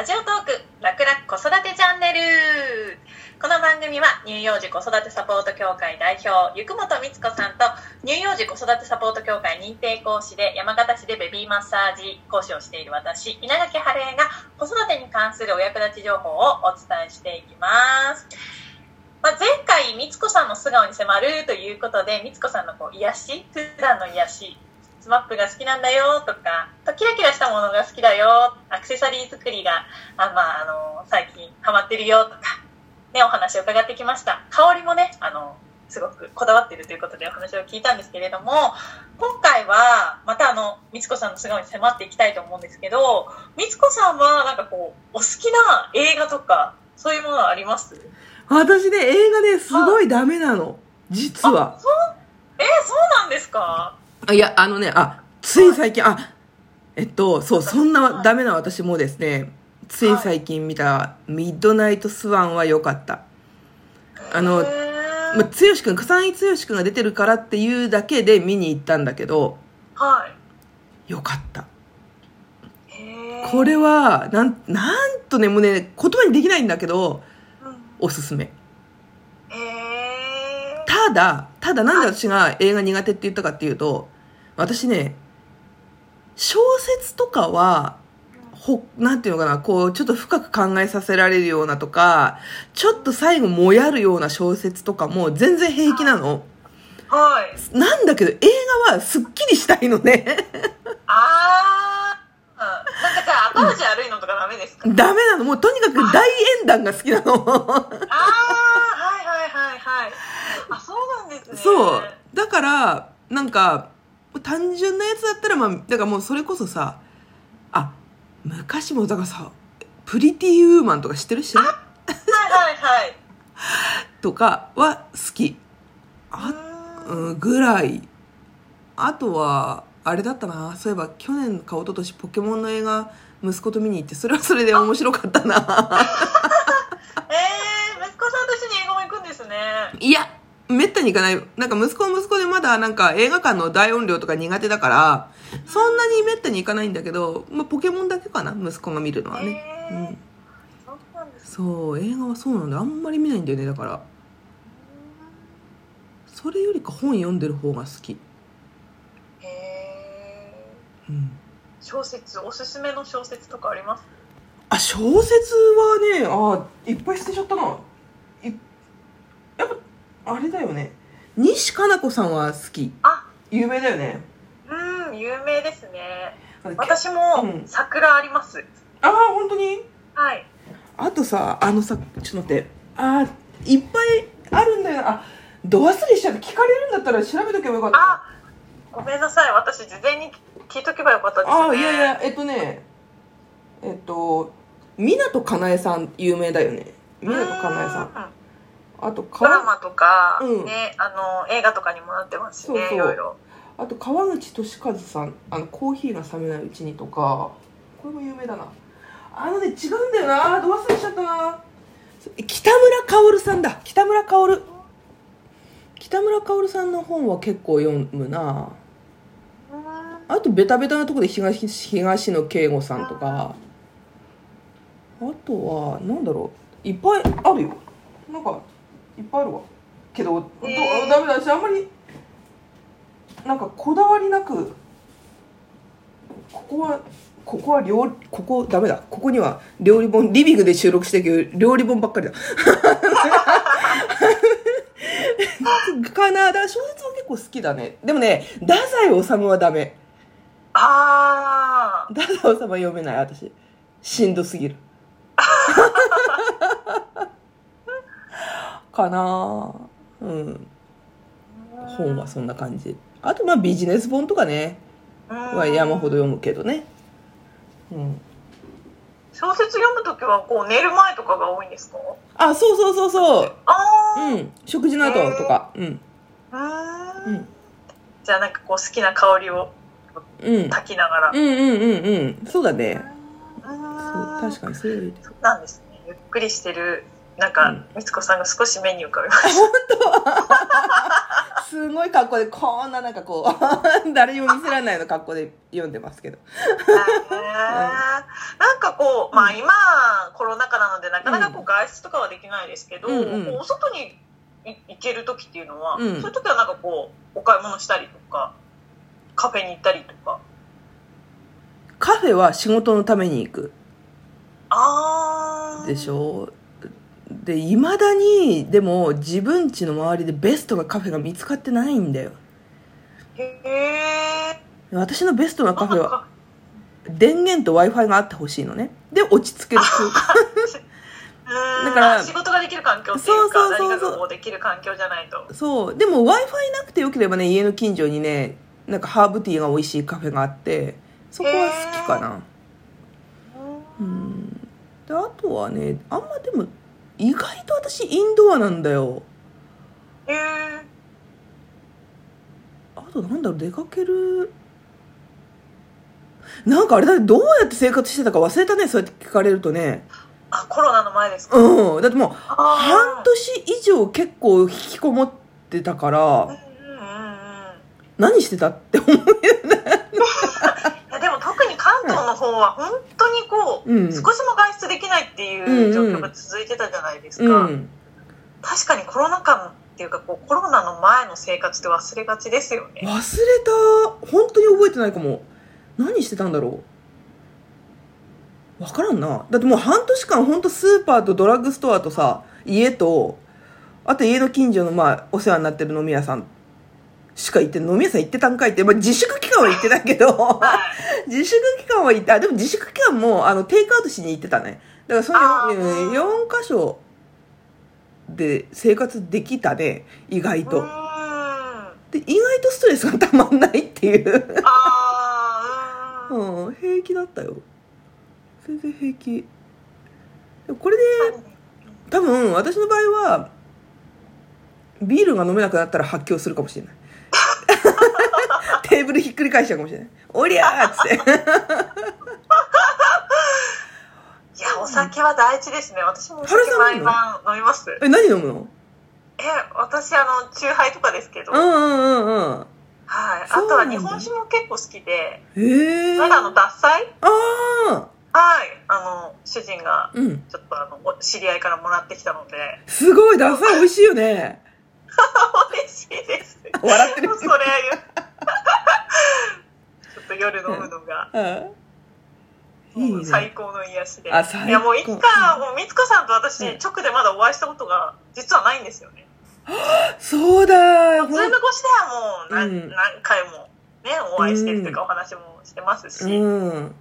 ラジオトーク楽々子育てチャンネル。この番組は乳幼児子育てサポート協会代表ゆくもとみつこさんと乳幼児子育てサポート協会認定講師で山形市でベビーマッサージ講師をしている私稲垣晴恵が子育てに関するお役立ち情報をお伝えしていきます。まあ、前回、みつこさんの素顔に迫るということで、みつこさんのこう癒し、普段の癒し、スマップが好きなんだよとか、キラキラしたものが好きだよ、アクセサリー作りが、あまあ、あの、最近ハマってるよとか、ね、お話を伺ってきました。香りもね、あの、すごくこだわってるということでお話を聞いたんですけれども、今回は、またあの、みつこさんの素顔に迫っていきたいと思うんですけど、みつこさんはなんかこう、お好きな映画とか、そういうものはあります？私ね、映画ね、すごいダメなの。実は。そう、えー、そうなんですか？あいや、あのね、あ、つい最近、あ、えっと、そう、そんなダメな私もですね、つい最近見た、ミッドナイトスワンは良かった。あの、まあ、つよしくん、笠井剛くんが出てるからっていうだけで見に行ったんだけど、はい。良かった。これは、なん、なんとね、もうね、言葉にできないんだけど、うんおすすめ。ただ、ただなんで私が映画苦手って言ったかっていうと、私ね、小説とかは、ほ、なんていうのかな、こう、ちょっと深く考えさせられるようなとか、ちょっと最後もやるような小説とかも全然平気なの。はい。なんだけど映画はすっきりしたいのね。あー。うんなんかじゃあ、後味悪いのとかダメですか？ダメなの。もうとにかく大演談が好きなの。あー、そうなんですね。そう。だから、なんか、単純なやつだったら、まあ、だからもうそれこそさ、あ、昔もだからさ、プリティウーマンとか知ってる？知らない？はいはいはい。とかは好き。あ、うん、ぐらい。あとは、あれだったな。そういえば去年か一昨年ポケモンの映画息子と見に行って、それはそれで面白かったな。えー、息子さんと一緒に映画も行くんですね。いや、めったに行かない。なんか息子は息子でまだなんか映画館の大音量とか苦手だから、そんなにめったに行かないんだけど、まあ、ポケモンだけかな、息子が見るのはね。へーうん。そう映画はそうなんだよ。あんまり見ないんだよね、だから。それよりか本読んでる方が好き。へーうん。小説、おすすめの小説とかあります？あ、小説はね、あ、いっぱい捨てちゃったな。あれだよね。西加奈子さんは好き。あ、有名だよね。うん、有名ですね。私私もうん桜あります。ああ、本当に？はい。あとさ、あのさ、ちょっと待って。あーいっぱいあるんだよな。あ、ど忘れしちゃって聞かれるんだったら調べとけばよかった。あ、ごめんなさい。私、事前に聞いとけばよかったですね。あーいやいや、えっとね、えっと、湊かなえさん有名だよね。湊かなえさん。ん。あと、かドラマとか、うんね、あの、映画とかにもなってますしね、そうそういろいろ。あと川口俊和さん、あの、コーヒーが冷めないうちにとか、これも有名だな。あのね、違うんだよな。あーど忘れしちゃったな。北村薫さんだ。北村薫。北村薫さんの本は結構読むな。あとベタベタなとこで東東野圭吾さんとかあとはなんだろういっぱいあるよなんかいっぱいあるわ。けど、どダメだしあんまりなんかこだわりなくここはここは料理ここダメだ。ここには料理本リビングで収録してるけど料理本ばっかりだ。かなだ小説は結構好きだね。でもね太宰治はダメ。あ太宰治は読めない私。しんどすぎるかな。うん。ー。本はそんな感じ。あとまあビジネス本とかね。は山ほど読むけどね。うん。小説読むときは、こう、寝る前とかが多いんですか？あそうそうそうそう。うん。食事の後とか。うん。うん。ん。じゃあ、なんかこう、好きな香りをうん。炊きながら。うんうんうんうん。そうだね。そううん確かにそういうそうなんですね。ゆっくりしてる、なんかうん、みつこさんが少し目に浮かびまし すごい格好でこんななんかこう 誰にも見せられないような格好で読んでますけど。なんかこう、まあ今、コロナ禍なのでなかなかこう外出とかはできないですけど、うんうん。お外にい行ける時っていうのは、うん。そういう時はなんかこう、お買い物したりとか、カフェに行ったりとか。カフェは仕事のために行く。あー。でしょ？でいまだにでも自分家の周りでベストなカフェが見つかってないんだよ。へえ。私のベストなカフェはは。電源と w i f i があってほしいのね。で落ち着ける。空間だだから仕事ができる環境っていうかそうそうそうそう。できる環境じゃないと。そう。でも w i f i なくてよければね家の近所にねなんかハーブティーが美味しいカフェがあってそこは好きかな。うん。であとはねあんまでも意外と私インドアなんだよ。へえあとなんだろう出かける。なんかあれだねどうやって生活してたか忘れたねそうやって聞かれるとね。あコロナの前ですか、うんだってもう半年以上結構引きこもってたからうんうんうんうん。何してたって思いやでも特に関東の方は本当にこう、うん。少しも外出できないっていう状況が続いてたじゃないですか、うん。確かにコロナ禍っていうかこうコロナの前の生活って忘れがちですよね。忘れた。本当に覚えてないかも。何してたんだろう。分からんな。だってもう半年間本当スーパーとドラッグストアとさ家とあと家の近所のまあお世話になってる飲み屋さんしか行って飲み屋さん行ってたんかいって、まあ、自粛期間は行ってないけどはい。自粛期間は行ってあでも自粛期間もあのテイクアウトしに行ってたね。だからそあのー4箇所で生活できたね。意外と。で意外とストレスがたまんないっていう。うん。うん平気だったよ。全然平気。これで多分私の場合はビールが飲めなくなったら発狂するかもしれない テーブルひっくり返しちゃうかもしれない。おりゃーっつって。いやお酒は大事ですね。私もお酒毎晩飲みます。え何飲むの？え私あのチューハイとかですけど、はいうんうんうんうん。あそうなんだ。とは日本酒も結構好きで。へえなんかあの獺祭？ああはい。あの主人がうん。ちちょっとあのお知り合いからもらってきたので。すごいダサい美味しいよね 笑ってる。それちょっと夜飲むのが、うん。いいね。最高の癒しで。あ最高。いやもういつかもうみつこさんと私、うん。直でまだお会いしたことが実はないんですよね。そうだズーム越しではもう何,、うん。何回もねお会いしてるというかお話もしてますし、うん。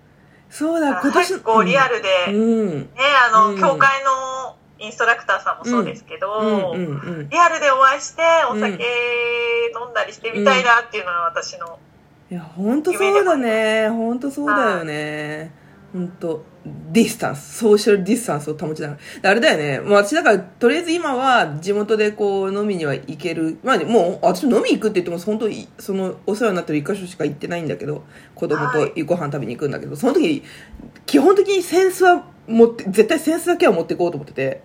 そうだ今年結構リアルで、ねうん。あの、うん。教会のインストラクターさんもそうですけど、うんうんうんリアルでお会いしておうん酒飲んだりしてみたいなっていうのが私の、いや本当そうだね。本当そうだよね。本当ディスタンス。ソーシャルディスタンスを保ちながら。であれだよね。もう私だからとりあえず今は地元でこう飲みには行ける。まあもう私飲み行くって言っても本当にそのお世話になってる一箇所しか行ってないんだけど子供とご飯食べに行くんだけどその時基本的にセンスは持って絶対センスだけは持っていこうと思ってて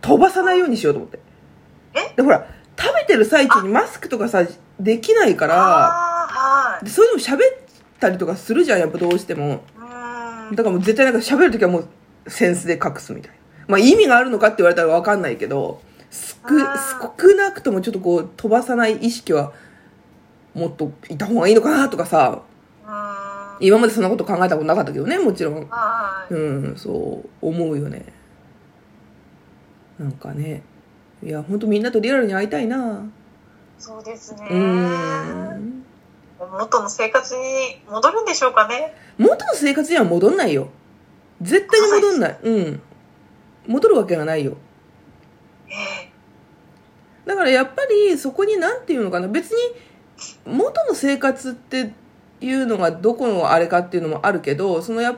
飛ばさないようにしようと思って。え？でほら食べてる最中にマスクとかさできないからああはい。でそれでも喋ったりとかするじゃんやっぱどうしても。だからもう絶対なんか喋るときはもうセンスで隠すみたいな。まあ意味があるのかって言われたら分かんないけど少少なくともちょっとこう飛ばさない意識はもっといた方がいいのかなとかさ。今までそんなこと考えたことなかったけどねもちろん。はい。うんそう思うよねなんかね。いや本当みんなとリアルに会いたいな。そうですね。うん。元の生活に戻るんでしょうかね。元の生活には戻んないよ。絶対に戻んない。うん。戻るわけがないよ。えだからやっぱりそこに何て言うのかな。別に元の生活っていうのがどこのあれかっていうのもあるけどそのやっ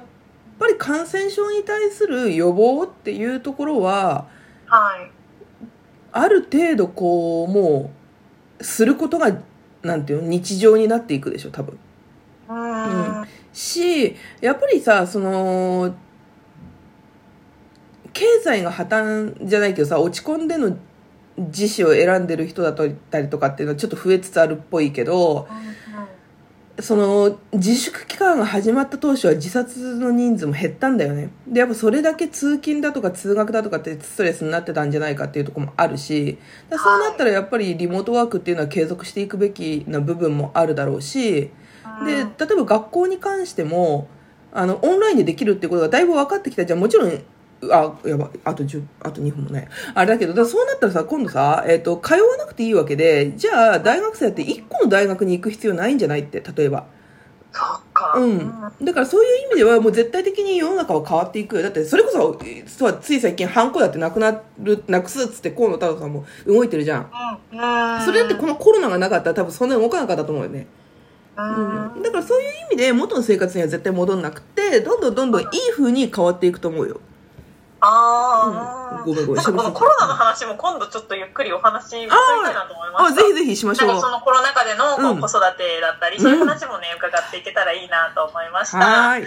ぱり感染症に対する予防っていうところはえはい。ある程度こうもうすることがなんていうの日常になっていくでしょ多分。うーん。しやっぱりさその経済が破綻じゃないけどさ落ち込んでの自死を選んでる人だったりとかっていうのはちょっと増えつつあるっぽいけどその自粛期間が始まった当初は自殺の人数も減ったんだよね。でやっぱそれだけ通勤だとか通学だとかってストレスになってたんじゃないかっていうところもあるしだそうなったらやっぱりリモートワークっていうのは継続していくべきな部分もあるだろうしで例えば学校に関してもあのオンラインでできるっていうことがだいぶ分かってきた。じゃんもちろんあやばいあと10あと2分もないあれだけどそうなったらさ今度さ、えー、と通わなくていいわけでじゃあ大学生って1個の大学に行く必要ないんじゃないって例えばそっか。うん、だからそういう意味ではもう絶対的に世の中は変わっていくよだってそれこそそうつい最近ハンコだってなくなるなくすっつって河野太郎さんも動いてるじゃんうん。うん。それだってこのコロナがなかったら多分そんなに動かなかったと思うよねうん。うんだからそういう意味で元の生活には絶対戻んなくてどんどんどんどんいい風に変わっていくと思うよああ、うんごめんごめんなんかこのコロナの話も今度ちょっとゆっくりお話ししてみたいなと思いました。あぜひぜひしましょうなんかそのコロナ禍でのこううん子育てだったり、そういう話もね、伺っていけたらいいなと思いました。はーい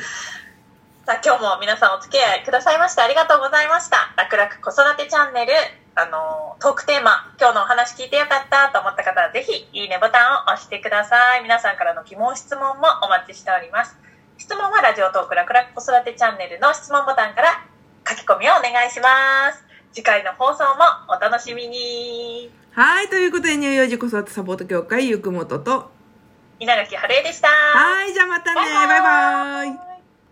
さあ今日も皆さんお付き合いくださいましてありがとうございました。楽々子育てチャンネル、あの、トークテーマ、今日のお話聞いてよかったと思った方はぜひいいねボタンを押してください。皆さんからの疑問、質問もお待ちしております。質問はラジオトーク楽々子育てチャンネルの質問ボタンから書き込みをお願いします。次回の放送もお楽しみに。はいということで乳幼児子育てサポート協会ゆくもとと稲垣晴恵でした。はいじゃあまたねバイバイバイバイ